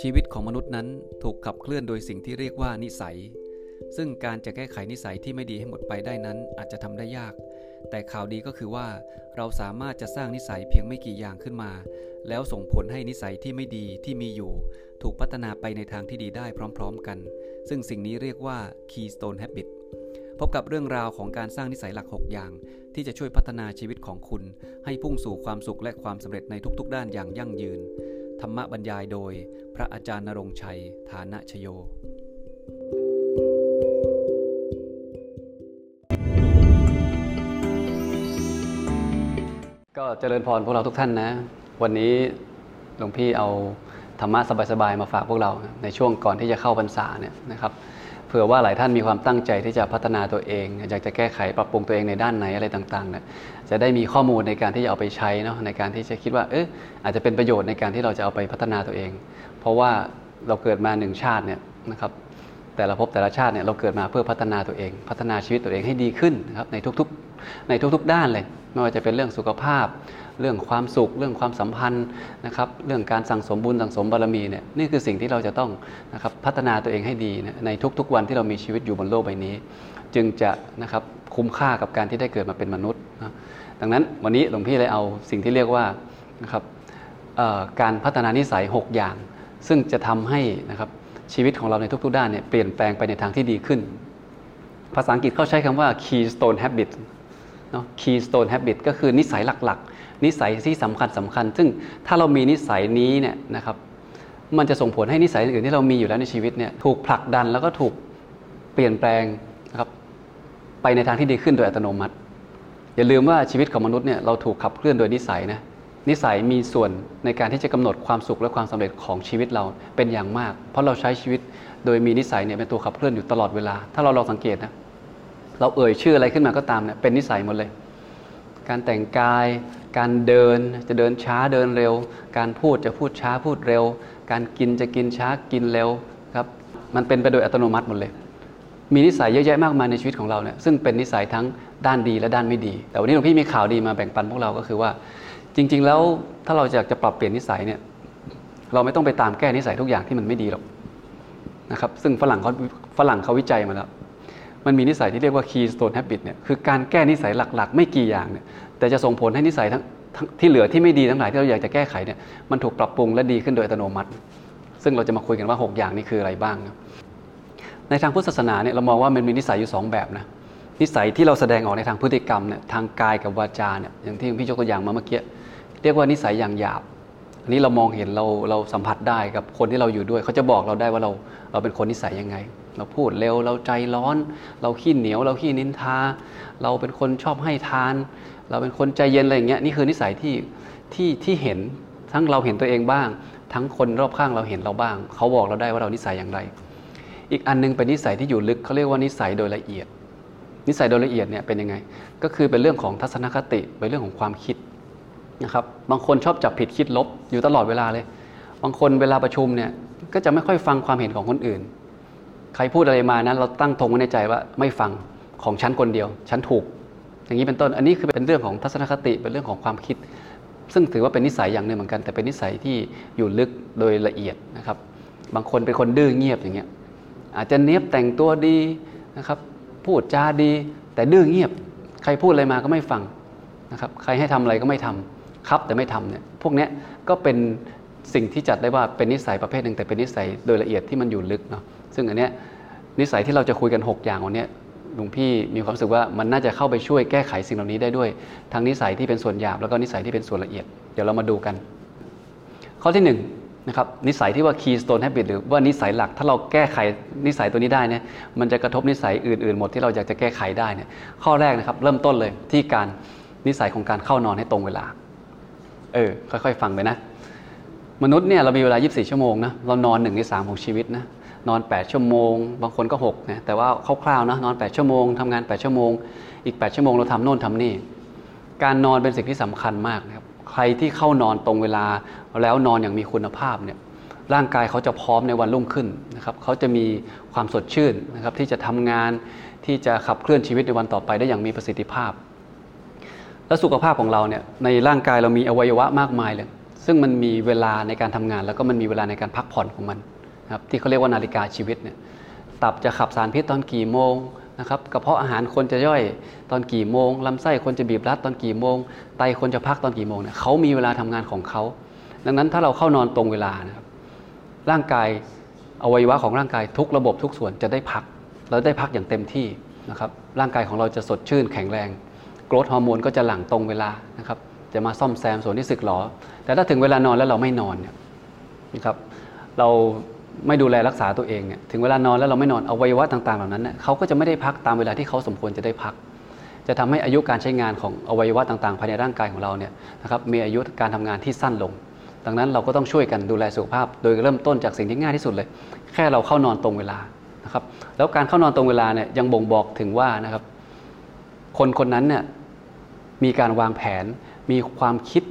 ชีวิตของมนุษย์นั้นถูกขับเคลื่อนโดยสิ่งที่เรียกว่านิสัย ซึ่งการจะแก้ไขนิสัยที่ไม่ดีให้หมดไปได้นั้นอาจจะทำได้ยาก แต่ข่าวดีก็คือว่าเราสามารถจะสร้างนิสัยเพียงไม่กี่อย่างขึ้นมา แล้วส่งผลให้นิสัยที่ไม่ดีที่มีอยู่ ถูกพัฒนาไปในทางที่ดีได้พร้อม ๆ กัน ซึ่งสิ่งนี้เรียกว่า Keystone Habit พบกับเรื่องราวของการสร้างนิสัยหลัก 6 อย่าง ที่จะช่วยพัฒนาชีวิตของคุณ ให้พุ่งสู่ความสุขและความสำเร็จในทุกๆ ด้านอย่างยั่งยืน ธรรมบรรยายโดยพระอาจารย์นรงชัย ฐานะชโย ก็เจริญพรพวกเราทุกท่านนะ วันนี้หลวงพี่เอาธรรมะสบายๆมาฝากพวกเราในช่วงก่อนที่จะเข้าพรรษาเนี่ยนะครับ ผื่อว่าหลายท่านมีความตั้งใจที่จะพัฒนาตัวเอง อยากจะแก้ไขปรับปรุงตัวเองในด้านไหนอะไรต่างๆเนี่ยจะได้มีข้อมูลในการที่จะเอาไปใช้เนาะในการที่จะคิดว่าเอออาจจะเป็นประโยชน์ในการที่เราจะเอาไปพัฒนาตัวเอง เพราะว่าเราเกิดมาหนึ่งชาติเนี่ยนะครับแต่ละภพแต่ละชาติเนี่ยเราเกิดมาเพื่อพัฒนาตัวเอง พัฒนาชีวิตตัวเองให้ดีขึ้นนะครับในทุกๆในทุกๆด้านเลย ไม่ว่าจะเป็นเรื่องสุขภาพ เรื่องความสุข เรื่องความสัมพันธ์นะครับเรื่องการสั่งสมบุญสั่งสมบารมีเนี่ยนี่คือสิ่งที่เราจะต้องนะครับพัฒนาตัวเองให้ดีนะในทุกๆวันที่เรามีชีวิตอยู่บนโลกใบนี้ จึงจะนะครับคุ้มค่ากับการที่ได้เกิดมาเป็นมนุษย์นะดังนั้นวันนี้หลวงพี่เลยเอาสิ่งที่เรียกว่านะครับการพัฒนานิสัย 6 อย่าง ซึ่งจะทำให้นะครับชีวิตของเราในทุก ๆ ด้านเนี่ยเปลี่ยนแปลงไปในทางที่ดีขึ้น ภาษาอังกฤษเขาใช้คำว่า keystone habit เนาะ keystone habit ก็คือนิสัยหลักๆ นิสัยที่สำคัญสำคัญ ซึ่งถ้าเรามีนิสัยนี้เนี่ยนะครับมันจะส่งผลให้นิสัยอื่นที่เรามีอยู่แล้วในชีวิตเนี่ยถูกผลักดันแล้วก็ถูกเปลี่ยนแปลงนะครับไปในทางที่ดีขึ้นโดยอัตโนมัติ อย่าลืมว่าชีวิตของมนุษย์เนี่ยเราถูกขับเคลื่อนโดยนิสัยนะนิสัยมีส่วนในการที่จะกำหนดความสุขและความสำเร็จของชีวิตเราเป็นอย่างมาก เพราะเราใช้ชีวิตโดยมีนิสัยเนี่ยเป็นตัวขับเคลื่อนอยู่ตลอดเวลา ถ้าเราลองสังเกตนะเราเอ่ยชื่ออะไรขึ้นมาก็ตามเนี่ยเป็นนิสัยหมดเลย การแต่งกาย การเดินจะเดินช้าเดินเร็ว การพูดจะพูดช้าพูดเร็ว การกินจะกินช้ากินเร็วครับมันเป็นไปโดยอัตโนมัติหมดเลย มีนิสัยเยอะแยะมากมายในชีวิตของเราเนี่ยซึ่งเป็นนิสัยทั้งด้านดีและด้านไม่ดี แต่วันนี้หลวงพี่มีข่าวดีมาแบ่งปันพวกเราก็คือว่า จริง ๆ แล้วถ้าเราอยากจะปรับเปลี่ยนนิสัยเนี่ยเราไม่ต้องไปตามแก้นิสัยทุกอย่างที่มันไม่ดีหรอกนะครับซึ่งฝรั่งเขาฝรั่งเขาวิจัยมาแล้วมันมีนิสัยที่เรียกว่า keystone habit เนี่ยคือการแก้นิสัยหลักๆ ไม่กี่อย่างเนี่ย แต่จะส่งผลให้นิสัยทั้งที่เหลือที่ไม่ดีทั้งหลายที่เราอยากจะแก้ไขเนี่ยมันถูกปรับปรุงและดีขึ้นโดยอัตโนมัติ ซึ่งเราจะมาคุยกันว่า 6 อย่างนี้คืออะไรบ้างนะในทางพุทธศาสนาเนี่ยเรามองว่ามันมีนิสัยอยู่ 2 แบบนะนิสัยที่เราแสดงออกในทางพฤติกรรมเนี่ยทางกายกับวาจาเนี่ยอย่างที่พี่ยกตัวอย่างมาเมื่อกี้เรียกว่านิสัยอย่างหยาบอันนี้เรามองเห็นเราเราสัมผัสได้กับคนที่เราอยู่ด้วย เขาจะบอกเราได้ว่าเราเราเป็นคนนิสัยยังไง เราพูดเร็วเราใจร้อน เราขี้เหนียว เราขี้นินทา เราเป็นคนชอบให้ทาน เราเป็นคนใจเย็นอะไรอย่างเงี้ยนี่คือนิสัยที่ที่ที่เห็นทั้งเราเห็นตัวเองบ้าง ทั้งคนรอบข้างเราเห็นเราบ้าง เขาบอกเราได้ว่าเรานิสัยอย่างไร อีกอันนึงเป็นนิสัยที่อยู่ลึกเขาเรียกว่านิสัยโดยละเอียด นิสัยโดยละเอียดเนี่ยเป็นยังไง ก็คือเป็นเรื่องของทัศนคติเป็นเรื่องของความคิดนะครับบางคนชอบจับผิดคิดลบอยู่ตลอดเวลาเลย บางคนเวลาประชุมเนี่ยก็จะไม่ค่อยฟังความเห็นของคนอื่น ใครพูดอะไรมานะเราตั้งธงไว้ในใจว่าไม่ฟังของฉันคนเดียว ฉันถูก อย่างนี้เป็นต้น อันนี้คือเป็นเรื่องของทัศนคติเป็นเรื่องของความคิด ซึ่งถือว่าเป็นนิสัยอย่างหนึ่งเหมือนกัน แต่เป็นนิสัยที่อยู่ลึกโดยละเอียดนะครับ บางคนเป็นคนดื้อเงียบอย่างเงี้ยอาจจะเนี้ยบแต่งตัวดีนะครับพูดจาดี แต่ดื้อเงียบ ใครพูดอะไรมาก็ไม่ฟังนะครับใครให้ทำอะไรก็ไม่ทำครับแต่ไม่ทำเนี่ยพวกเนี้ยก็เป็น สิ่งที่จัดได้ว่าเป็นนิสัยประเภทหนึ่งแต่เป็นนิสัยโดยละเอียดที่มันอยู่ลึกเนาะซึ่งอันเนี้ยนิสัยที่เราจะคุยกัน 6 อย่างวันนี้หลวงพี่มีความรู้สึกว่ามันน่าจะเข้าไปช่วยแก้ไขสิ่งเหล่านี้ได้ด้วยทั้งนิสัยที่เป็นส่วนหยาบแล้วก็นิสัยที่เป็นส่วนละเอียด เดี๋ยวเรามาดูกัน ข้อที่1นนะครับนิสัยที่ว่า keystone habit หรือว่านิสัยหลักถ้าเราแก้ไขนิสัยตัวนี้ได้เนี่ยมันจะกระทบนิสัยอื่นๆ หมดที่เราอยากจะแก้ไขได้เนี่ยข้อแรกนะครับเริ่มต้นเลยที่การนิสัยของการเข้านอนให้ตรงเวลาเออค่อยๆ ฟังไปนะ มนุษย์เนี่ยเรามีเวลา 24 ชั่วโมงนะเรานอนหนึ่งในสามของชีวิตนะนอน 8 ชั่วโมง บางคนก็6นะแต่ว่าคร่าวๆนะนอน 8 ชั่วโมงทำงาน 8 ชั่วโมง อีก 8 ชั่วโมงเราทำโน่นทำนี่ การนอนเป็นสิ่งที่สำคัญมากนะครับใครที่เข้านอนตรงเวลาแล้วนอนอย่างมีคุณภาพเนี่ยร่างกายเขาจะพร้อมในวันรุ่งขึ้นนะครับเขาจะมีความสดชื่นนะครับที่จะทำงานที่จะขับเคลื่อนชีวิตในวันต่อไปได้อย่างมีประสิทธิภาพ และสุขภาพของเราเนี่ยในร่างกายเรามีอวัยวะมากมายเลย ซึ่งมันมีเวลาในการทำงาน แล้วก็มันมีเวลาในการพักผ่อนของมันครับที่เขาเรียกว่านาฬิกาชีวิตเนี่ยตับจะขับสารพิษตอนกี่โมงนะครับกระเพาะอาหารคนจะย่อยตอนกี่โมงลำไส้คนจะบีบรัดตอนกี่โมง ไตคนจะพักตอนกี่โมงเนี่ยเขามีเวลาทำงานของเขาดังนั้นถ้าเราเข้านอนตรงเวลานะครับร่างกายอวัยวะของร่างกายทุกระบบทุกส่วนจะได้พักเราได้พักอย่างเต็มที่นะครับร่างกายของเราจะสดชื่นแข็งแรง โกรทฮอร์โมนก็จะหลั่งตรงเวลานะครับจะมาซ่อมแซมส่วนที่สึกหรอ แต่ถ้าถึงเวลานอนแล้วเราไม่นอนเนี่ยนะครับเราไม่ดูแลรักษาตัวเองเนี่ยถึงเวลานอนแล้วเราไม่นอนอวัยวะต่างๆเหล่านั้นเนี่ยเขาก็จะไม่ได้พักตามเวลาที่เขาสมควรจะได้พัก จะทำให้อายุการใช้งานของอวัยวะต่างๆ ภายในร่างกายของเราเนี่ยนะครับมีอายุการทำงานที่สั้นลง ดังนั้นเราก็ต้องช่วยกันดูแลสุขภาพ โดยเริ่มต้นจากสิ่งที่ง่ายที่สุดเลย แค่เราเข้านอนตรงเวลานะครับแล้วการเข้านอนตรงเวลาเนี่ยยังบ่งบอกถึงว่านะครับคนคนนั้นเนี่ยมีการวางแผนมีความคิด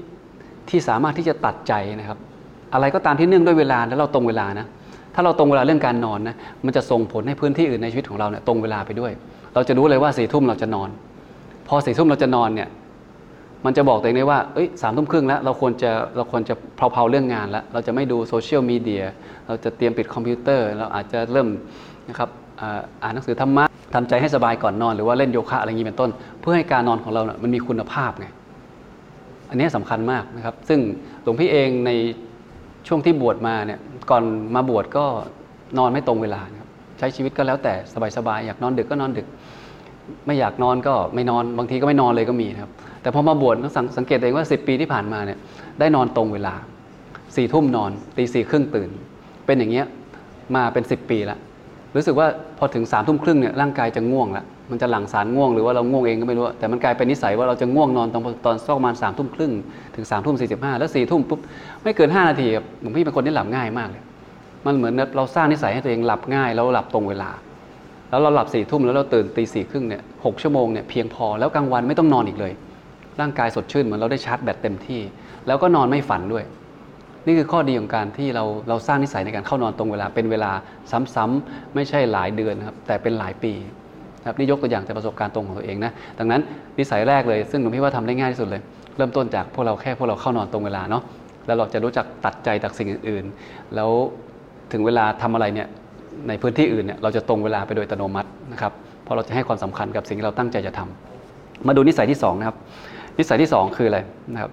ที่สามารถที่จะตัดใจนะครับ อะไรก็ตามที่เนื่องด้วยเวลาแล้วเราตรงเวลานะถ้าเราตรงเวลาเรื่องการนอนนะมันจะส่งผลให้พื้นที่อื่นในชีวิตของเราเนี่ยตรงเวลาไปด้วย เราจะรู้เลยว่าสี่ทุ่มเราจะนอน พอสี่ทุ่มเราจะนอนเนี่ยมันจะบอกตัวเองได้ว่าเอ้ยสามทุ่มครึ่งแล้วเราควรจะเราควรจะเพลาๆเรื่องงานแล้ว เราจะไม่ดูโซเชียลมีเดียเราจะเตรียมปิดคอมพิวเตอร์ เราอาจจะเริ่มนะครับอ่านหนังสือธรรมะทำใจให้สบายก่อนนอน หรือว่าเล่นโยคะอะไรอย่างนี้เป็นต้น เพื่อให้การนอนของเราเนี่ยมันมีคุณภาพไง อันนี้สำคัญมากนะครับ ซึ่งหลวงพี่เองในช่วงที่บวชมาเนี่ยก่อนมาบวชก็นอนไม่ตรงเวลาครับใช้ชีวิตก็แล้วแต่สบายๆอยากนอนดึกก็นอนดึก ไม่อยากนอนก็ไม่นอนบางทีก็ไม่นอนเลยก็มีครับ แต่พอมาบวชต้องสังเกตเองว่า 10 ปีที่ผ่านมาเนี่ยได้นอนตรงเวลาสี่ทุ่มนอนตีสี่ครึ่งตื่น เป็นอย่างเงี้ยมาเป็น 10 ปีแล้วรู้สึกว่าพอถึง3ามทุ่มครึ่งเนี่ยร่างกายจะง่วงแล้ว มันจะหลั่งสารง่วงหรือว่าเราง่วงเองก็ไม่รู้ แต่มันกลายเป็นนิสัยว่าเราจะง่วงนอนตอนตอนสักประมาณสามทุ่มครึ่งถึงสามทุ่มสี่สิบห้าแล้วสี่ทุ่มปุ๊บไม่เกิน5นาทีครับหลวงพี่เป็นคนที่หลับง่ายมากเลย มันเหมือนเราสร้างนิสัยให้ตัวเองหลับง่ายแล้วหลับตรงเวลา แล้วเราหลับสี่ทุ่มแล้วเราตื่นตีสี่ครึ่งเนี่ยหกชั่วโมงเนี่ยเพียงพอแล้วกลางวันไม่ต้องนอนอีกเลย ร่างกายสดชื่นเหมือนเราได้ชาร์จแบตเต็มที่ แล้วก็นอนไม่ฝันด้วย นี่คือข้อดีของการที่เราเราสร้างนิสัยในการเข้านอนตรงเวลาเป็นเวลาซ้ำๆไม่ใช่หลายเดือนครับแต่เป็นหลายปี ครับนี่ยกตัวอย่างจากประสบการณ์ตรงของตัวเองนะดังนั้นนิสัยแรกเลยซึ่งหลวงพี่ว่าทำได้ง่ายที่สุดเลย เริ่มต้นจากพวกเราแค่พวกเราเข้านอนตรงเวลาเนาะแล้วเราจะรู้จักตัดใจจากสิ่งอื่นๆ แล้วถึงเวลาทำอะไรเนี่ยในพื้นที่อื่นเนี่ยเราจะตรงเวลาไปโดยอัตโนมัตินะครับเพราะเราจะให้ความสำคัญกับสิ่งที่เราตั้งใจจะทำมาดูนิสัยที่2นะครับนิสัยที่ 2 คืออะไรนะครับ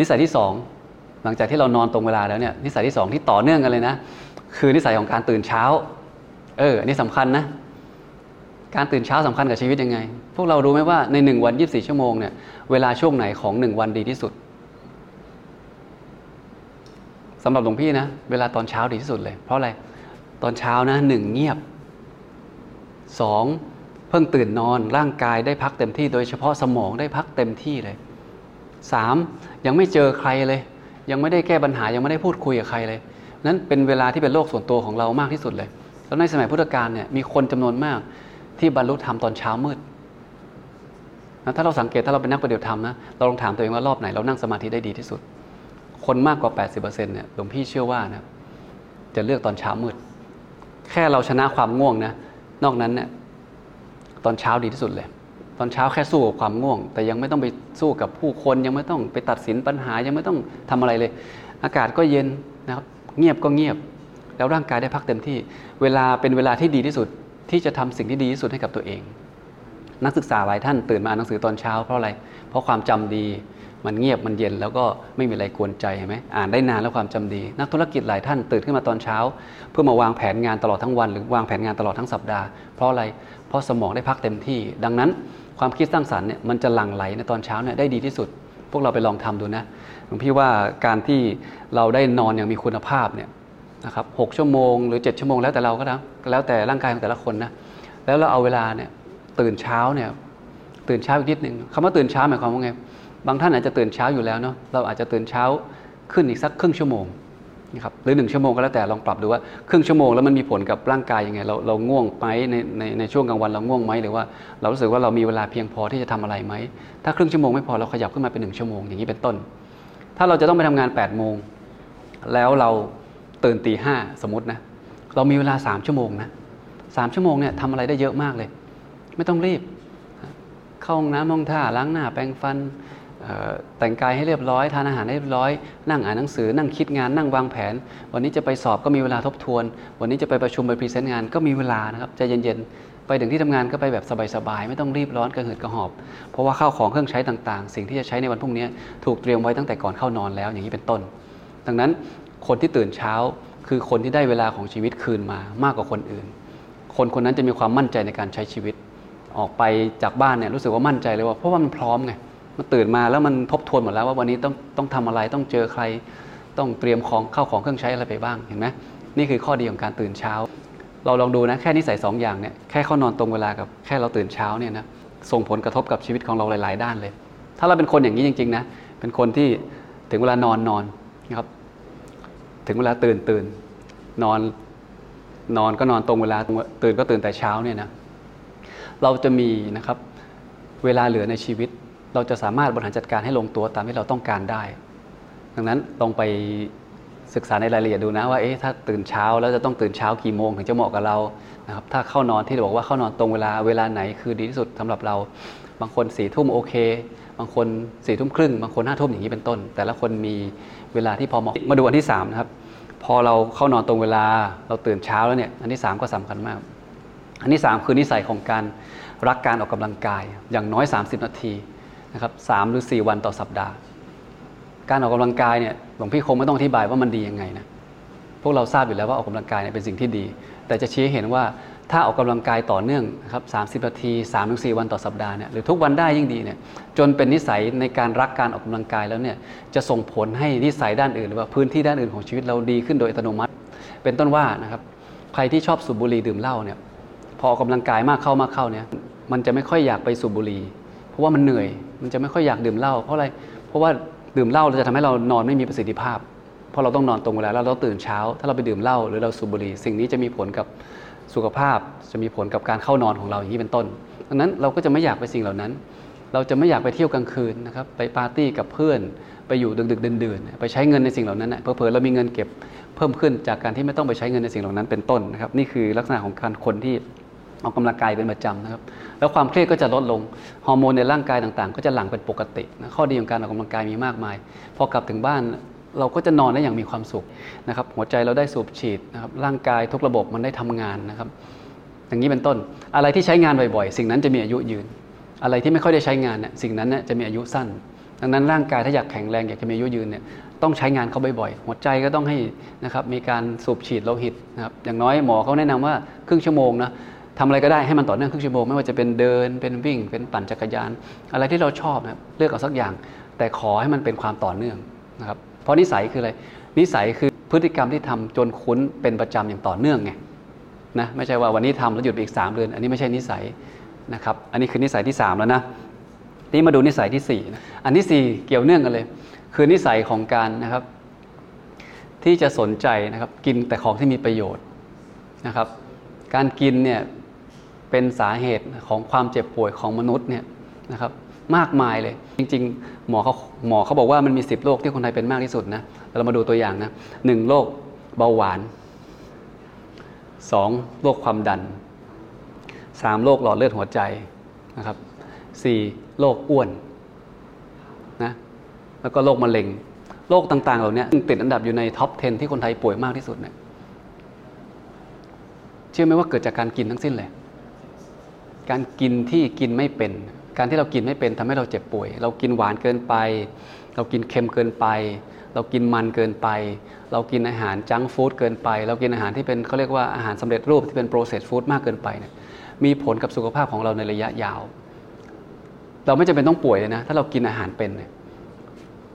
นิสัยที่ 2 หลังจากที่เรานอนตรงเวลาแล้วเนี่ยนิสัยที่ 2 ที่ต่อเนื่องกันเลยนะ คือนิสัยของการตื่นเช้า เอออันนี้สำคัญนะ การตื่นเช้าสำคัญกับชีวิตยังไง พวกเรารู้ไหมว่าใน 1 วัน 24 ชั่วโมงเนี่ย เวลาช่วงไหนของ 1 วันดีที่สุดสำหรับหลวงพี่นะ เวลาตอนเช้าดีที่สุดเลย เพราะอะไร ตอนเช้านะหนึ่งเงียบสองเพิ่งตื่นนอนร่างกายได้พักเต็มที่ โดยเฉพาะสมองได้พักเต็มที่เลยสามยังไม่เจอใครเลย ยังไม่ได้แก้ปัญหายังไม่ได้พูดคุยกับใครเลย นั้นเป็นเวลาที่เป็นโลกส่วนตัวของเรามากที่สุดเลย แล้วในสมัยพุทธกาลเนี่ยมีคนจำนวนมาก ที่บรรลุธรรมตอนเช้ามืดนะถ้าเราสังเกตถ้าเราเป็นนักปฏิบัติธรรมนะเราลองถามตัวเองว่ารอบไหนเรานั่งสมาธิได้ดีที่สุด คนมากกว่า 80%เนี่ยหลวงพี่เชื่อว่านะจะเลือกตอนเช้ามืด แค่เราชนะความง่วงนะนอกนั้นเนี่ยตอนเช้าดีที่สุดเลย ตอนเช้าแค่สู้กับความง่วง แต่ยังไม่ต้องไปสู้กับผู้คนยังไม่ต้องไปตัดสินปัญหายังไม่ต้องทำอะไรเลย อากาศก็เย็นนะครับเงียบก็เงียบ แล้วร่างกายได้พักเต็มที่ เวลาเป็นเวลาที่ดีที่สุด ที่จะทำสิ่งที่ดีที่สุดให้กับตัวเอง นักศึกษาหลายท่านตื่นมาอ่านหนังสือตอนเช้าเพราะอะไร เพราะความจำดีมันเงียบมันเย็นแล้วก็ไม่มีอะไรกวนใจเห็นไหมอ่านได้นานแล้วความจำดี นักธุรกิจหลายท่านตื่นขึ้นมาตอนเช้า เพื่อมาวางแผนงานตลอดทั้งวัน หรือวางแผนงานตลอดทั้งสัปดาห์เพราะอะไรเพราะสมองได้พักเต็มที่ ดังนั้นความคิดสร้างสรรค์เนี่ยมันจะหลั่งไหลในตอนเช้าเนี่ยได้ดีที่สุด พวกเราไปลองทำดูนะหลวงพี่ว่าการที่เราได้นอนอย่างมีคุณภาพเนี่ยนะครับหชั่วโมงหรือ 7 ชั่วโมงแล้วแต่เราก็นะ แล้วแต่ร่างกายของแต่ละคนนะแล้วเราเอาเวลาเนี่ยตื่นเช้าเนี่ยตื่นเช้าอีกนิดหนึ่งคำว่าตื่นเช้าหมายความว่าไงบางท่านอาจจะตื่นเช้าอยู่แล้วเนาะเราอาจจะตื่นเช้าขึ้นอีกสักครึ่งชั่วโมงนะครับหรือหนึ่งชั่วโมงก็แล้วแต่ลองปรับดูว่าครึ่งชั่วโมงแล้วมันมีผลกับร่างกายยังไงเราเราง่วงไหมในในในช่วงกลางวันเราง่วงไหมหรือว่าเรารู้สึกว่าเรามีเวลาเพียงพอที่จะทำอะไรไหมถ้าครึ่งชั่วโมงไม่พอเราขยับขึ้นมาเป็นหนึ่งชั่วโมงอย่างนี้เป็นต้น ถ้าเราจะต้องไปทำงานแปดโมงแล้วเราตื่นตีห้าสมมตินะ เรามีเวลาสามชั่วโมงนะสามชั่วโมงเนี่ยทำอะไรได้เยอะมากเลย ไม่ต้องรีบ เข้าห้องน้ำห้องท่าล้างหน้าแปรงฟันแต่งกายให้เรียบร้อย ทานอาหารให้เรียบร้อย นั่งอ่านหนังสือ นั่งคิดงาน นั่งวางแผน วันนี้จะไปสอบก็มีเวลาทบทวน วันนี้จะไปประชุมไป present งานก็มีเวลานะครับใจเย็นๆ ไปถึงที่ทำงานก็ไปแบบสบายๆ ไม่ต้องรีบร้อนกระหืดกระหอบ เพราะว่าข้าวของเครื่องใช้ต่างๆ สิ่งที่จะใช้ในวันพรุ่งนี้ ถูกเตรียมไว้ตั้งแต่ก่อนเข้านอนแล้วอย่างนี้เป็นต้น ดังนั้นคนที่ตื่นเช้า คือคนที่ได้เวลาของชีวิตคืนมามากกว่าคนอื่น คนคนนั้นจะมีความมั่นใจในการใช้ชีวิต ออกไปจากบ้านเนี่ยรู้สึกว่ามั่นใจเลยว่าเพราะว่ามันพร้อมไงมันตื่นมาแล้วมันทบทวนหมดแล้วว่าวันนี้ต้องต้องทำอะไรต้องเจอใคร ต้องเตรียมของเข้าของเครื่องใช้อะไรไปบ้างเห็นไหมนี่คือข้อดีของการตื่นเช้า เราลองดูนะแค่นิสัยสองอย่างเนี่ยแค่เข้านอนตรงเวลากับแค่เราตื่นเช้าเนี่ยนะส่งผลกระทบกับชีวิตของเราหลาย ๆ ด้านเลย ถ้าเราเป็นคนอย่างนี้จริง ๆ นะ เป็นคนที่ถึงเวลานอนนอนนะครับ ถึงเวลาตื่นตื่นนอนนอนก็นอนตรงเวลาตื่นก็ตื่นแต่เช้าเนี่ยนะเราจะมีนะครับเวลาเหลือในชีวิต เราจะสามารถบริหารจัดการให้ลงตัวตามที่เราต้องการได้ ดังนั้นลองไปศึกษาในรายละเอียดดูนะว่าเอ๊ะถ้าตื่นเช้าแล้วจะต้องตื่นเช้ากี่โมงถึงจะเหมาะกับเรานะครับถ้าเข้านอนที่บอกว่าเข้านอนตรงเวลาเวลาไหนคือดีที่สุดสำหรับเรา บางคนสี่ทุ่มโอเค บางคนสี่ทุ่มครึ่ง บางคนห้าทุ่มอย่างนี้เป็นต้น แต่ละคนมี เวลาที่พอเหมาะมาดูอันที่สามนะครับพอเราเข้านอนตรงเวลาเราตื่นเช้าแล้วเนี่ยอันที่สามก็สำคัญมาก อันที่สามคือนิสัยของการรักการออกกำลังกายอย่างน้อย 30 นาทีนะครับสามหรือ 4 วันต่อสัปดาห์ การออกกำลังกายเนี่ยหลวงพี่คงไม่ต้องอธิบายว่ามันดียังไงนะพวกเราทราบอยู่แล้วว่าออกกำลังกายเนี่ยเป็นสิ่งที่ดี แต่จะชี้ให้เห็นว่า ถ้าออกกำลังกายต่อเนื่องนะครับ30 นาที 3-4ถึงวันต่อสัปดาห์เนี่ยหรือทุกวันได้ยิ่งดีเนี่ยจนเป็นนิสัยในการรักการออกกำลังกายแล้วเนี่ยจะส่งผลให้นิสัยด้านอื่น หรือว่าพื้นที่ด้านอื่นของชีวิตเราดีขึ้นโดยอัตโนมัติ เป็นต้นว่านะครับใครที่ชอบสูบบุหรี่ดื่มเหล้าเนี่ยพอออกกำลังกายมากเข้ามากเข้าเนี่ยมันจะไม่ค่อยอยากไปสูบบุหรี่เพราะว่ามันเหนื่อย มันจะไม่ค่อยอยากดื่มเหล้าเพราะอะไรเพราะว่าดื่มเหล้าจะทำให้เรานอนไม่มีประสิทธิภาพ เพราะเราต้องนอนตรงเวลาแล้วเราตื่นเช้า ถ้าเราไปดื่มเหล้าหรือเราสูบบุหรี่สิ่งนี้จะมีผลกับสุขภาพ จะมีผลกับการเข้านอนของเราอย่างนี้เป็นต้นดังนั้นเราก็จะไม่อยากไปสิ่งเหล่านั้น เราจะไม่อยากไปเที่ยวกลางคืนนะครับไปปาร์ตี้กับเพื่อน ไปอยู่ดึกๆดื่นๆไปใช้เงินในสิ่งเหล่านั้นนะเผลอๆเรามีเงินเก็บเพิ่มขึ้นจากการที่ไม่ต้องไปใช้เงินในสิ่งเหล่านั้นเป็นต้นนะครับนี่คือลักษณะของการคนที่ออกกำลังกายเป็นประจำนะครับ แล้วความเครียดก็จะลดลง ฮอร์โมนในร่างกายต่างๆ ก็จะหลั่งเป็นปกตินะข้อดีของการออกกำลังกายมีมากมาย พอกลับถึงบ้าน เราก็จะนอนได้อย่างมีความสุขนะครับหัวใจเราได้สูบฉีดนะครับร่างกายทุกระบบมันได้ทำงานนะครับ อย่างนี้เป็นต้นอะไรที่ใช้งานบ่อยๆ สิ่งนั้นจะมีอายุยืน อะไรที่ไม่ค่อยได้ใช้งานเนี่ยสิ่งนั้นเนี่ยจะมีอายุสั้น ดังนั้นร่างกายถ้าอยากแข็งแรงอยากจะมีอายุยืนเนี่ยต้องใช้งานเขาบ่อยๆ หัวใจก็ต้องให้นะครับมีการสูบฉีดโลหิตนะครับอย่างน้อยหมอเขาแนะนำว่าครึ่งชั่วโมงนะทำอะไรก็ได้ให้มันต่อเนื่องครึ่งชั่วโมงไม่ว่าจะเป็นเดินเป็นวิ่ง เป็นปั่นจักรยาน อะไรที่เราชอบนะเลือกเอาสักอย่าง แต่ขอให้มันเป็นความต่อเนื่องนะครับ เพราะนิสัยคืออะไร นิสัยคือพฤติกรรมที่ทำจนคุ้นเป็นประจำอย่างต่อเนื่องไงนะไม่ใช่ว่าวันนี้ทำแล้วหยุดไปอีก 3 เดือน อันนี้ไม่ใช่นิสัยนะครับอันนี้คือนิสัยที่ 3 แล้วนะนี่มาดูนิสัยที่4นะอันที่ 4 เกี่ยวเนื่องกันเลย คือนิสัยของการนะครับ ที่จะสนใจนะครับกินแต่ของที่มีประโยชน์นะครับ การกินเนี่ยเป็นสาเหตุของความเจ็บป่วยของมนุษย์เนี่ยนะครับ มากมายเลย จริง ๆ หมอเขาหมอเขาบอกว่ามันมี 10โรคที่คนไทยเป็นมากที่สุดนะเรามาดูตัวอย่างนะหนึ่งโรคเบาหวานสองโรคความดันสามโรคหลอดเลือดหัวใจนะครับสี่โรคอ้วนนะแล้วก็โรคมะเร็งโรคต่าง ๆ เหล่านี้ติดอันดับอยู่ใน top 10 ที่คนไทยป่วยมากที่สุดเนี่ยเชื่อไหมว่าเกิดจากการกินทั้งสิ้นเลย การกินที่กินไม่เป็น การที่เรากินไม่เป็นทำให้เราเจ็บป่วย เรากินหวานเกินไป เรากินเค็มเกินไป เรากินมันเกินไป เรากินอาหาร junk food เกินไป เรากินอาหารที่เป็นเขาเรียกว่าอาหารสำเร็จรูปที่เป็น processed food มากเกินไปเนี่ยมีผลกับสุขภาพของเราในระยะยาว เราไม่จำเป็นต้องป่วยเลยนะ ถ้าเรากินอาหารเป็นเนี่ย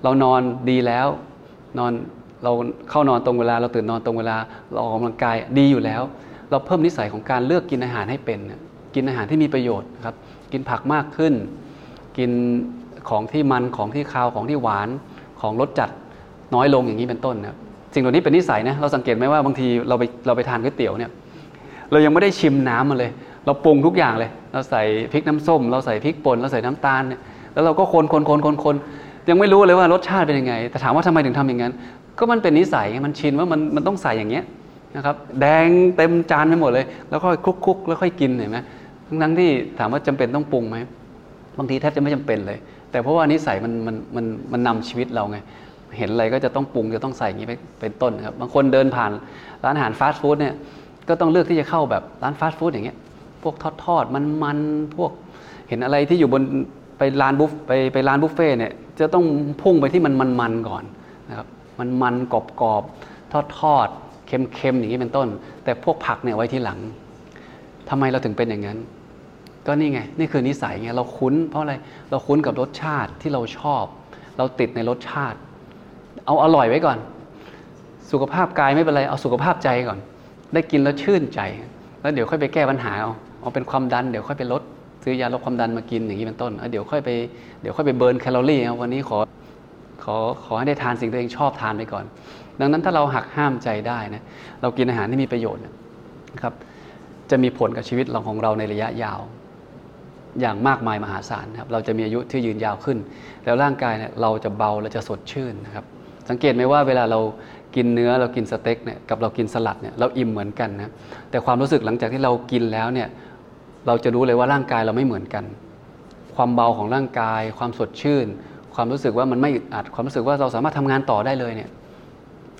เรานอนดีแล้วนอนเราเข้านอนตรงเวลา เราตื่นนอนตรงเวลา เราออกกำลังกายดีอยู่แล้ว เราเพิ่มนิสัยของการเลือกกินอาหารให้เป็น กินอาหารที่มีประโยชน์นะครับ กินผักมากขึ้น กินของที่มันของที่คาวของที่หวานของรสจัดน้อยลงอย่างนี้เป็นต้นนะครับสิ่งเหล่านี้เป็นนิสัยนะเราสังเกตไหมว่าบางทีเราไปเราไปทานก๋วยเตี๋ยวเนี่ยเรายังไม่ได้ชิมน้ำมันเลย เราปรุงทุกอย่างเลย เราใส่พริกน้ำส้ม เราใส่พริกป่นเราใส่น้ำตาลเนี่ยแล้วเราก็คนคนคนคนคนยังไม่รู้เลยว่ารสชาติเป็นยังไง แต่ถามว่าทำไมถึงทำอย่างนั้น ก็มันเป็นนิสัยมันชินว่ามันมันต้องใส่อย่างเงี้ยนะครับแดงเต็มจานไปหมดเลย แล้วค่อยคลุกคลุกแล้วค่อยกินเห็นไหม ทั้งทั้งที่ถามว่าจำเป็นต้องปรุงไหมบางทีแทบจะไม่จำเป็นเลย แต่เพราะว่านิสัยมันมันมันมันนำชีวิตเราไงเห็นอะไรก็จะต้องปรุงจะต้องใส่อย่างนี้ไปเป็นต้นครับบางคนเดินผ่านร้านอาหารฟาสต์ฟู้ดเนี่ยก็ต้องเลือกที่จะเข้าแบบร้านฟาสต์ฟู้ดอย่างเงี้ยพวกทอดทอดมันมันพวกเห็นอะไรที่อยู่บนไปร้านบุฟไปไปร้านบุฟเฟ่เนี่ยจะต้องพุ่งไปที่มันมันมันก่อนนะครับมันมันกรอบกรอบทอดทอดเค็มเค็มอย่างนี้เป็นต้น แต่พวกผักเนี่ยไว้ที่หลังทำไมเราถึงเป็นอย่างนั้น ก็นี่ไง นี่คือนิสัยไงเราคุ้น เพราะอะไรเราคุ้นกับรสชาติที่เราชอบ เราติดในรสชาติ เอาอร่อยไว้ก่อน สุขภาพกายไม่เป็นไรเอาสุขภาพใจก่อน ได้กินแล้วชื่นใจ แล้วเดี๋ยวค่อยไปแก้ปัญหาเอาเอาเป็นความดันเดี๋ยวค่อยไปลดซื้อยาลดความดันมากินอย่างนี้เป็นต้นเดี๋ยวค่อยไปเดี๋ยวค่อยไปเบิร์นแคลอรี่วันนี้ขอขอขอให้ได้ทานสิ่งที่ตัวเองชอบทานไปก่อน ดังนั้นถ้าเราหักห้ามใจได้นะเรากินอาหารที่มีประโยชน์นะครับจะมีผลกับชีวิตเราของเราในระยะยาว อย่างมากมายมหาศาลนะครับเราจะมีอายุที่ยืนยาวขึ้น แล้วร่างกายเนี่ยเราจะเบาและจะสดชื่นนะครับสังเกตไหมว่าเวลาเรากินเนื้อเรากินสเต็กเนี่ยกับเรากินสลัดเนี่ยเราอิ่มเหมือนกันนะแต่ความรู้สึกหลังจากที่เรากินแล้วเนี่ยเราจะรู้เลยว่าร่างกายเราไม่เหมือนกัน ความเบาของร่างกาย ความสดชื่น ความรู้สึกว่ามันไม่อึดอัด ความรู้สึกว่าเราสามารถทำงานต่อได้เลยเนี่ย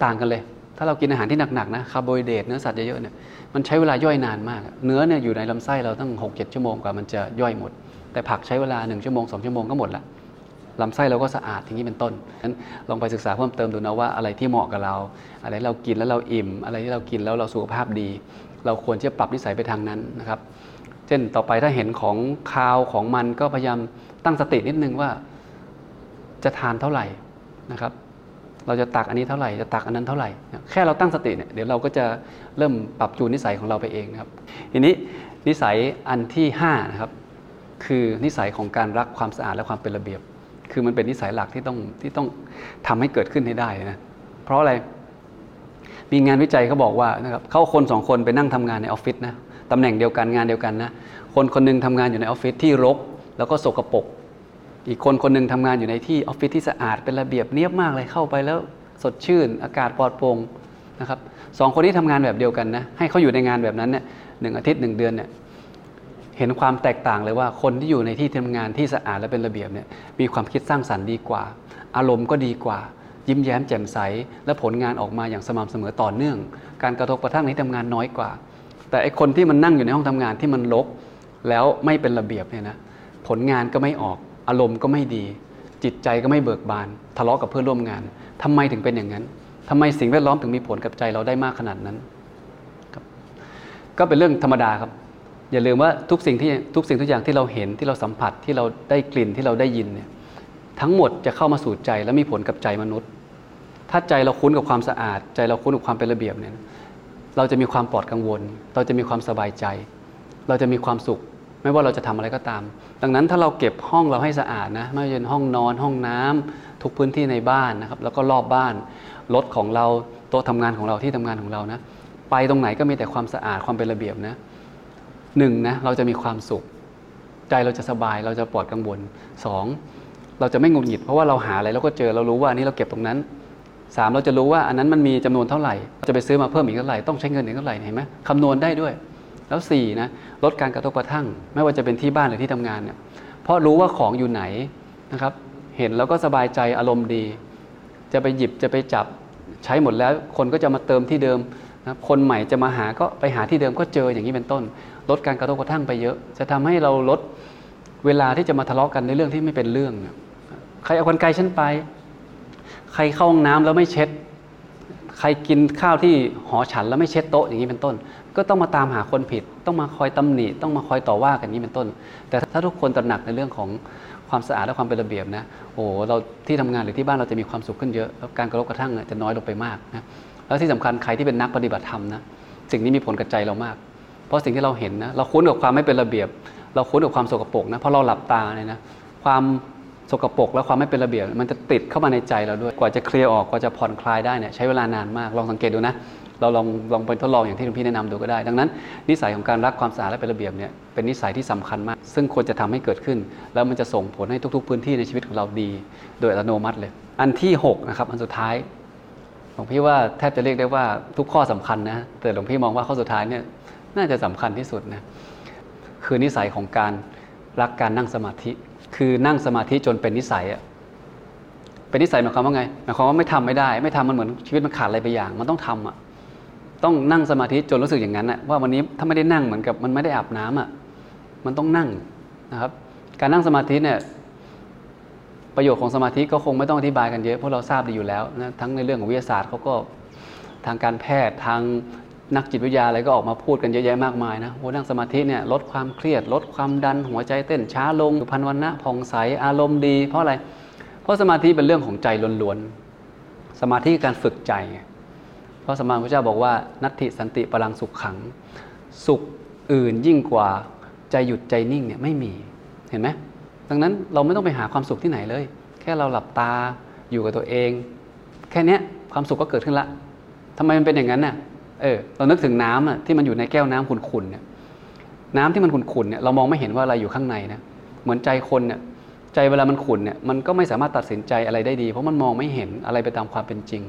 ต่างกันเลย ถ้าเรากินอาหารที่หนักๆนะคาร์โบไฮเดรตเนื้อสัตว์เยอะๆเนี่ยมันใช้เวลาย่อยนานมาก เนื้อเนี่ยอยู่ในลำไส้เราตั้ง 6-7 ชั่วโมงกว่ามันจะย่อยหมด แต่ผักใช้เวลา 1 ชั่วโมง 2 ชั่วโมงก็หมดละลำไส้เราก็สะอาดอย่างนี้เป็นต้นนั้นลองไปศึกษาเพิ่มเติมดูนะว่าอะไรที่เหมาะกับเรา อะไรที่เรากินแล้วเราอิ่ม อะไรที่เรากินแล้วเราสุขภาพดี เราควรที่จะปรับนิสัยไปทางนั้นนะครับ เช่นต่อไปถ้าเห็นของคาวของมันก็พยายามตั้งสตินิดนึงว่า จะทานเท่าไหร่นะครับ เราจะตักอันนี้เท่าไหร่จะตักอันนั้นเท่าไหร่ แค่เราตั้งสติเนี่ยเดี๋ยวเราก็จะเริ่มปรับจูนนิสัยของเราไปเองนะครับทีนี้นิสัยอันที่ห้านะครับคือนิสัยของการรักความสะอาดและความเป็นระเบียบ คือมันเป็นนิสัยหลักที่ต้องที่ต้องทำให้เกิดขึ้นให้ได้นะเพราะอะไรมีงานวิจัยเขาบอกว่านะครับเขาคนสองคนไปนั่งทำงานในออฟฟิศนะตำแหน่งเดียวกันงานเดียวกันนะคนคนหนึงทำงานอยู่ในออฟฟิศที่รก แล้วก็สกปรก อีกคนคนหนึ่งทำงานอยู่ในที่ออฟฟิศที่สะอาดเป็นระเบียบเนียบมากเลยเข้าไปแล้วสดชื่น อากาศปลอดโปร่งนะครับสองคนที่ทำงานแบบเดียวกันนะให้เขาอยู่ในงานแบบนั้นเนี่ยหนึ่งอาทิตย์หนึ่งเดือนเนี่ยเห็นความแตกต่างเลยว่าคนที่อยู่ในที่ทำงานที่สะอาดและเป็นระเบียบเนี่ยมีความคิดสร้างสรรค์ดีกว่า อารมณ์ก็ดีกว่า ยิ้มแย้มแจ่มใส และผลงานออกมาอย่างสม่ำเสมอต่อเนื่อง การกระทบกระทั่งในที่ทำงานน้อยกว่า แต่ไอคนที่มันนั่งอยู่ในห้องทำงานที่มันรกแล้วไม่เป็นระเบียบเนี่ยนะผลงานก็ไม่ออก อารมณ์ก็ไม่ดี จิตใจก็ไม่เบิกบาน ทะเลาะกับเพื่อนร่วมงานทำไมถึงเป็นอย่างนั้นทำไมสิ่งแวดล้อมถึงมีผลกับใจเราได้มากขนาดนั้นก็เป็นเรื่องธรรมดาครับ อย่าลืมว่าทุกสิ่งที่ทุกสิ่งทุกอย่างที่เราเห็นที่เราสัมผัสที่เราได้กลิ่นที่เราได้ยินเนี่ยทั้งหมดจะเข้ามาสู่ใจและมีผลกับใจมนุษย์ ถ้าใจเราคุ้นกับความสะอาด ใจเราคุ้นกับความเป็นระเบียบเนี่ยเราจะมีความปลอดกังวล เราจะมีความสบายใจ เราจะมีความสุข ไม่ว่าเราจะทำอะไรก็ตาม ดังนั้นถ้าเราเก็บห้องเราให้สะอาดนะไม่ว่าจะเป็นห้องนอนห้องน้ำทุกพื้นที่ในบ้านนะครับ แล้วก็รอบบ้านรถของเราโต๊ะทำงานของเราที่ทำงานของเรานะไปตรงไหนก็มีแต่ความสะอาดความเป็นระเบียบนะหนึ่งนะเราจะมีความสุข ใจเราจะสบายเราจะปลอดกังวลสองเราจะไม่งุดหงิด เพราะว่าเราหาอะไรเราก็เจอเรารู้ว่าอันนี้เราเก็บตรงนั้นสามเราจะรู้ว่าอันนั้นมันมีจำนวนเท่าไหร่จะไปซื้อมาเพิ่มอีกเท่าไหร่ต้องใช้เงินอีกเท่าไหร่เห็นไหมคำนวณได้ด้วย แล้วสี่นะลดการกระทบกระทั่ง ไม่ว่าจะเป็นที่บ้านหรือที่ทำงานเนี่ยเพราะรู้ว่าของอยู่ไหนนะครับ เห็นแล้วก็สบายใจอารมณ์ดี จะไปหยิบจะไปจับใช้หมดแล้วคนก็จะมาเติมที่เดิมนะคนใหม่จะมาหาก็ไปหาที่เดิมก็เจออย่างนี้เป็นต้น ลดการกระทบกระทั่งไปเยอะ จะทำให้เราลดเวลาที่จะมาทะเลาะกันในเรื่องที่ไม่เป็นเรื่องใครเอาคนไกลฉันไป ใครเข้าห้องน้ำแล้วไม่เช็ด ใครกินข้าวที่หอฉันแล้วไม่เช็ดโต๊ะอย่างนี้เป็นต้น ก็ต้องมาตามหาคนผิด ต้องมาคอยตำหนิต้องมาคอยต่อว่ากันนี้เป็นต้น แต่ถ้าทุกคนตระหนักในเรื่องของความสะอาดและความเป็นระเบียบนะโอ้เราที่ทำงานหรือที่บ้านเราจะมีความสุขขึ้นเยอะแล้วการกระทบกระทั่งจะน้อยลงไปมากนะแล้วที่สำคัญใครที่เป็นนักปฏิบัติธรรมนะสิ่งนี้มีผลกับใจเรามาก เพราะสิ่งที่เราเห็นนะเราคุ้นกับความไม่เป็นระเบียบ เราคุ้นกับความสกปรกนะเพราะเราหลับตาเนี่ยนะความสกปรกและความไม่เป็นระเบียบ มันจะติดเข้ามาในใจเราด้วยกว่าจะเคลียร์ออกกว่าจะผ่อนคลายได้เนี่ยใช้เวลานานมากลองสังเกตดูนะ เราลองลองไปทดลองอย่างที่หลวงพี่แนะนำดูก็ได้ ดังนั้น นิสัยของการรักความสะอาดและเป็นระเบียบเนี่ยเป็นนิสัยที่สำคัญมาก ซึ่งควรจะทำให้เกิดขึ้น แล้วมันจะส่งผลให้ทุก ๆ พื้นที่ในชีวิตของเราดี โดยอัตโนมัติเลย อันที่6นะครับอันสุดท้ายหลวงพี่ว่าแทบจะเรียกได้ว่าทุกข้อสำคัญนะแต่หลวงพี่มองว่าข้อสุดท้ายเนี่ยน่าจะสำคัญที่สุดนะคือนิสัยของการรักการนั่งสมาธิ คือนั่งสมาธิจนเป็นนิสัยอะเป็นนิสัยหมายความว่าไงหมายความว่าไม่ทำไม่ได้ ไม่ทำมันเหมือนชีวิตมันขาดอะไรไปอย่าง มันต้องทำอะ ต้องนั่งสมาธิจนรู้สึกอย่างนั้นอะว่าวันนี้ถ้าไม่ได้นั่งเหมือนกับมันไม่ได้อาบน้ำอะมันต้องนั่งนะครับ การนั่งสมาธิเนี่ยประโยชน์ของสมาธิก็คงไม่ต้องอธิบายกันเยอะเพราะเราทราบดีอยู่แล้วนะทั้งในเรื่องของวิทยาศาสตร์เขาก็ทางการแพทย์ทางนักจิตวิทยาอะไรก็ออกมาพูดกันเยอะแยะมากมายนะโอ้นั่งสมาธิเนี่ยลดความเครียด ลดความดันหัวใจเต้นช้าลงสุพรรณวันนะผ่องใสอารมณ์ดี เพราะอะไร เพราะสมาธิเป็นเรื่องของใจล้วนๆสมาธิการฝึกใจ ระสมมาพระเจ้าบอกว่า นัตถิสันติพลังสุขขัง สุขอื่นยิ่งกว่าใจหยุดใจนิ่งเนี่ยไม่มีเห็นไหมดังนั้นเราไม่ต้องไปหาความสุขที่ไหนเลย แค่เราหลับตาอยู่กับตัวเอง แค่นี้ความสุขก็เกิดขึ้นละทำไมมันเป็นอย่างนั้นน่ะเออเรานึกถึงน้ำอะที่มันอยู่ในแก้วน้ำขุ่นๆเนี่ยน้ำที่มันขุ่นๆเนี่ยเรามองไม่เห็นว่าอะไรอยู่ข้างในนะเหมือนใจคนเนี่ยใจเวลามันขุ่นเนี่ยมันก็ไม่สามารถตัดสินใจอะไรได้ดี เพราะมันมองไม่เห็นอะไรไปตามความเป็นจริง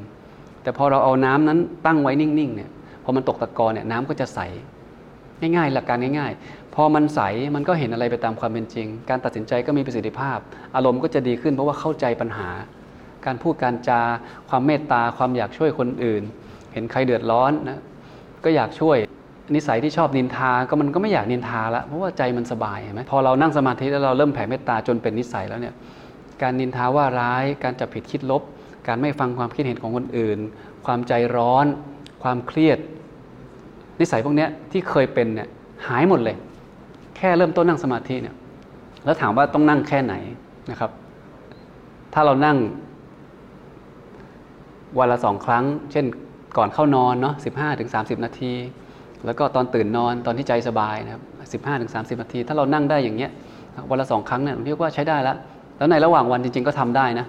แต่พอเราเอาน้ำนั้นตั้งไว้นิ่งๆเนี่ยพอมันตกตะกอนเนี่ยน้ำก็จะใส ง่ายๆ หลักการง่ายๆ พอมันใสมันก็เห็นอะไรไปตามความเป็นจริง การตัดสินใจก็มีประสิทธิภาพ อารมณ์ก็จะดีขึ้นเพราะว่าเข้าใจปัญหา การพูดการจา ความเมตตาความอยากช่วยคนอื่น เห็นใครเดือดร้อนนะก็อยากช่วยนิสัยที่ชอบนินทาก็มันก็ไม่อยากนินทาละเพราะว่าใจมันสบายเห็นไหมพอเรานั่งสมาธิแล้วเราเริ่มแผ่เมตตาจนเป็นนิสัยแล้วเนี่ยการนินทาว่าร้ายการจับผิดคิดลบ การไม่ฟังความคิดเห็นของคนอื่น ความใจร้อน ความเครียด นิสัยพวกนี้ที่เคยเป็นเนี่ยหายหมดเลย แค่เริ่มต้นนั่งสมาธิเนี่ยแล้วถามว่าต้องนั่งแค่ไหนนะครับ ถ้าเรานั่ง วันละสองครั้ง เช่นก่อนเข้านอนเนาะสิบห้าถึงสามสิบนาที แล้วก็ตอนตื่นนอนตอนที่ใจสบายนะครับสิบห้าถึงสามสิบนาที ถ้าเรานั่งได้อย่างเงี้ยวันละสองครั้งเนี่ยเรียกว่าใช้ได้แล้วแล้วในระหว่างวันจริง ๆ ก็ทำได้นะ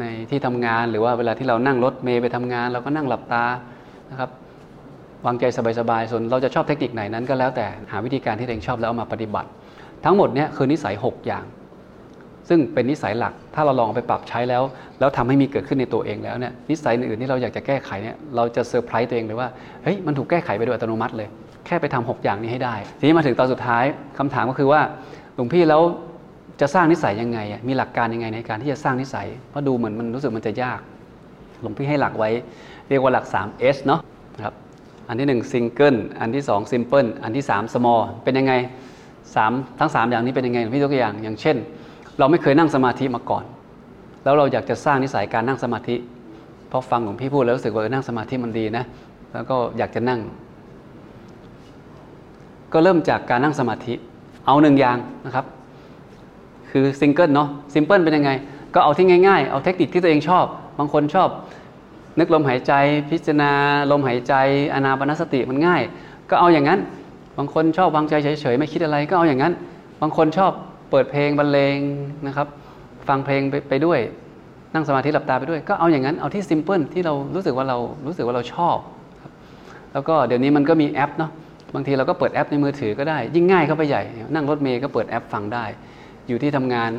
ในที่ทำงาน หรือว่าเวลาที่เรานั่งรถเมย์ไปทำงาน เราก็นั่งหลับตานะครับวางใจสบายๆส่วนเราจะชอบเทคนิคไหนนั้นก็แล้วแต่หาวิธีการที่เองชอบแล้วเอามาปฏิบัติ ทั้งหมดเนี่ยคือนิสัย 6 อย่าง ซึ่งเป็นนิสัยหลักถ้าเราลองไปปรับใช้แล้ว แล้วทำให้มีเกิดขึ้นในตัวเองแล้วเนี่ยนิสัยอื่นๆที่เราอยากจะแก้ไขเนี่ยเราจะเซอร์ไพรส์ตัวเองเลยว่าเฮ้ยมันถูกแก้ไขไปโดยอัตโนมัติเลย แค่ไปทำ6อย่างนี้ให้ได้ ทีนี้มาถึงตอนสุดท้ายคำถามก็คือว่าหลวงพี่แล้ว จะสร้างนิสัยยังไง มีหลักการยังไงในการที่จะสร้างนิสัย เพราะดูเหมือนมันรู้สึกมันจะยาก หลวงพี่ให้หลักไว้ เรียกว่าหลัก 3S เนาะนะครับ อันที่ 1 single อันที่ 2 simple อันที่ 3 small เป็นยังไง 3 ทั้ง 3 อย่างนี้เป็นยังไงพี่ยกตัวอย่าง อย่างเช่น เราไม่เคยนั่งสมาธิมาก่อน แล้วเราอยากจะสร้างนิสัยการนั่งสมาธิพอฟังหลวงพี่พูดแล้วรู้สึกว่านั่งสมาธิมันดีนะ แล้วก็อยากจะนั่ง ก็เริ่มจากการนั่งสมาธิ เอาหนึ่งอย่างนะครับ คือซิงเกิลเนาะ simple เป็นยังไง ก็เอาที่ง่ายๆ เอาเทคนิคที่ตัวเองชอบ บางคนชอบ นึกลมหายใจพิจารณาลมหายใจอานาปานสติมันง่าย ก็เอาอย่างนั้น บางคนชอบวางใจเฉยๆไม่คิดอะไรก็เอาอย่างนั้น บางคนชอบเปิดเพลงบรรเลงนะครับฟังเพลงไปไปด้วย นั่งสมาธิหลับตาไปด้วย ก็เอาอย่างนั้นเอาที่ simple ที่เรารู้สึกว่าเรารู้สึกว่าเราชอบแล้วก็เดี๋ยวนี้มันก็มีแอปเนาะบางทีเราก็เปิดแอปในมือถือก็ได้ ยิ่งง่ายเข้าไปใหญ่ นั่งรถเมย์ก็เปิดแอปฟังได้ อยู่ที่ทำงาน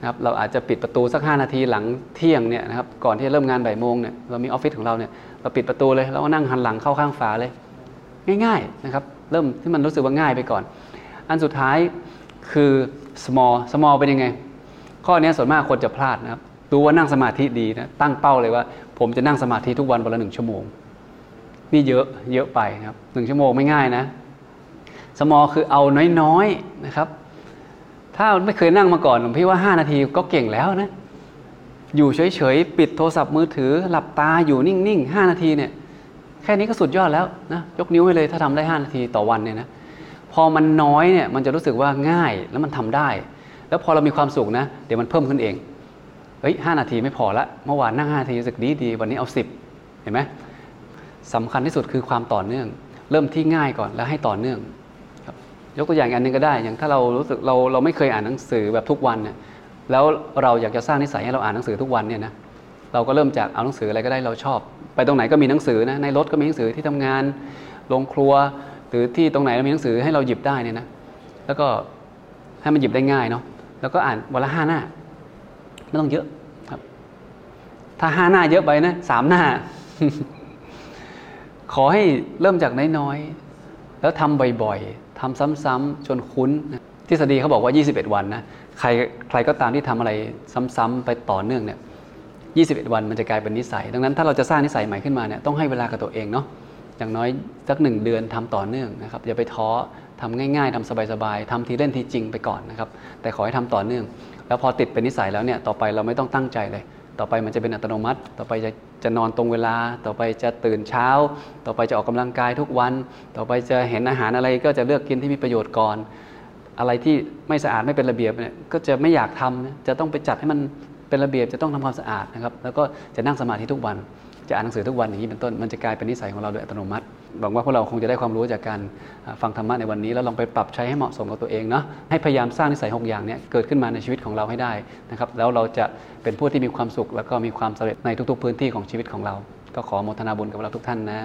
นะครับเราอาจจะปิดประตูสัก 5 นาทีหลังเที่ยงเนี่ยนะครับก่อนที่จะเริ่มงานบ่ายโมงเนี่ยเรามีออฟฟิศของเราเนี่ยเราปิดประตูเลยแล้วก็นั่งหันหลังเข้าข้างฝาเลย ง่ายๆนะครับเริ่มที่มันรู้สึกว่าง่ายไปก่อน อันสุดท้ายคือ small small เป็นยังไง ข้อนี้ส่วนมากคนจะพลาดนะครับรู้ว่านั่งสมาธิดีนะตั้งเป้าเลยว่า ผมจะนั่งสมาธิทุกวันวันละหนึ่งชั่วโมง นี่เยอะเยอะไปนะครับหนึ่งชั่วโมงไม่ง่ายนะ small คือเอาน้อยๆนะครับ ถ้าไม่เคยนั่งมาก่อนผมพี่ว่า 5 นาทีก็เก่งแล้วนะ อยู่เฉยๆ ปิดโทรศัพท์มือถือ หลับตาอยู่นิ่งๆ 5 นาทีเนี่ย แค่นี้ก็สุดยอดแล้วนะ ยกนิ้วให้เลยถ้าทำได้ 5 นาทีต่อวันเนี่ยนะ พอมันน้อยเนี่ยมันจะรู้สึกว่าง่ายแล้วมันทำได้ แล้วพอเรามีความสุขนะ เดี๋ยวมันเพิ่มขึ้นเอง เฮ้ยหนาทีไม่พอละ เมื่อวานนั่ง5นาทีรู้สึกดีดี วันนี้เอา 10 เห็นไหมสำคัญที่สุดคือความต่อเนื่อง เริ่มที่ง่ายก่อนแล้วให้ต่อเนื่อง ยกตัวอย่างอันนึงก็ได้ อย่างถ้าเรารู้สึกเราเราไม่เคยอ่านหนังสือแบบทุกวันเนี่ยแล้วเราอยากจะสร้างนิสัยให้เราอ่านหนังสือทุกวันเนี่ยนะเราก็เริ่มจากเอาหนังสืออะไรก็ได้เราชอบ ไปตรงไหนก็มีหนังสือนะในรถก็มีหนังสือที่ทำงานโรงครัว หรือที่ตรงไหนมีหนังสือให้เราหยิบได้เนี่ยนะแล้วก็ให้มันหยิบได้ง่ายเนาะแล้วก็อ่านวันละห้าหน้าไม่ต้องเยอะครับ ถ้าห้าหน้าเยอะไปนะสามหน้า ขอให้เริ่มจากน้อยๆแล้วทำบ่อยๆ ทำซ้ำๆจนคุ้น ทฤษฎีเขาบอกว่า 21 วันนะใครใครก็ตามที่ทำอะไรซ้ำๆไปต่อเนื่องเนี่ย21 วันมันจะกลายเป็นนิสัย ดังนั้นถ้าเราจะสร้างนิสัยใหม่ขึ้นมาเนี่ยต้องให้เวลากับตัวเองเนาะอย่างน้อยสักหนึ่งเดือนทำต่อเนื่องนะครับอย่าไปท้อทำง่าย ๆทำสบายๆทำทีเล่นทีจริงไปก่อนนะครับแต่ขอให้ทำต่อเนื่อง แล้วพอติดเป็นนิสัยแล้วเนี่ยต่อไปเราไม่ต้องตั้งใจเลย ต่อไปมันจะเป็นอัตโนมัติ ต่อไปจะจะนอนตรงเวลา ต่อไปจะตื่นเช้า ต่อไปจะออกกำลังกายทุกวัน ต่อไปจะเห็นอาหารอะไรก็จะเลือกกินที่มีประโยชน์ก่อน อะไรที่ไม่สะอาดไม่เป็นระเบียบเนี่ยก็จะไม่อยากทำจะต้องไปจัดให้มันเป็นระเบียบจะต้องทำความสะอาดนะครับแล้วก็จะนั่งสมาธิทุกวัน จะอ่านหนังสือทุกวันอย่างนี้เป็นต้นมันจะกลายเป็นนิสัยของเราโดยอัตโนมัติ หวังว่าพวกเราคงจะได้ความรู้จากการฟังธรรมะในวันนี้ แล้วลองไปปรับใช้ให้เหมาะสมกับตัวเองเนาะให้พยายามสร้างนิสัยหกอย่างเนี้เกิดขึ้นมาในชีวิตของเราให้ได้นะครับแล้วเราจะเป็นผู้ที่มีความสุข แล้วก็มีความสำเร็จในทุกๆ พื้นที่ของชีวิตของเรา ก็ขอโมทนาบุญกับเราทุกท่านนะ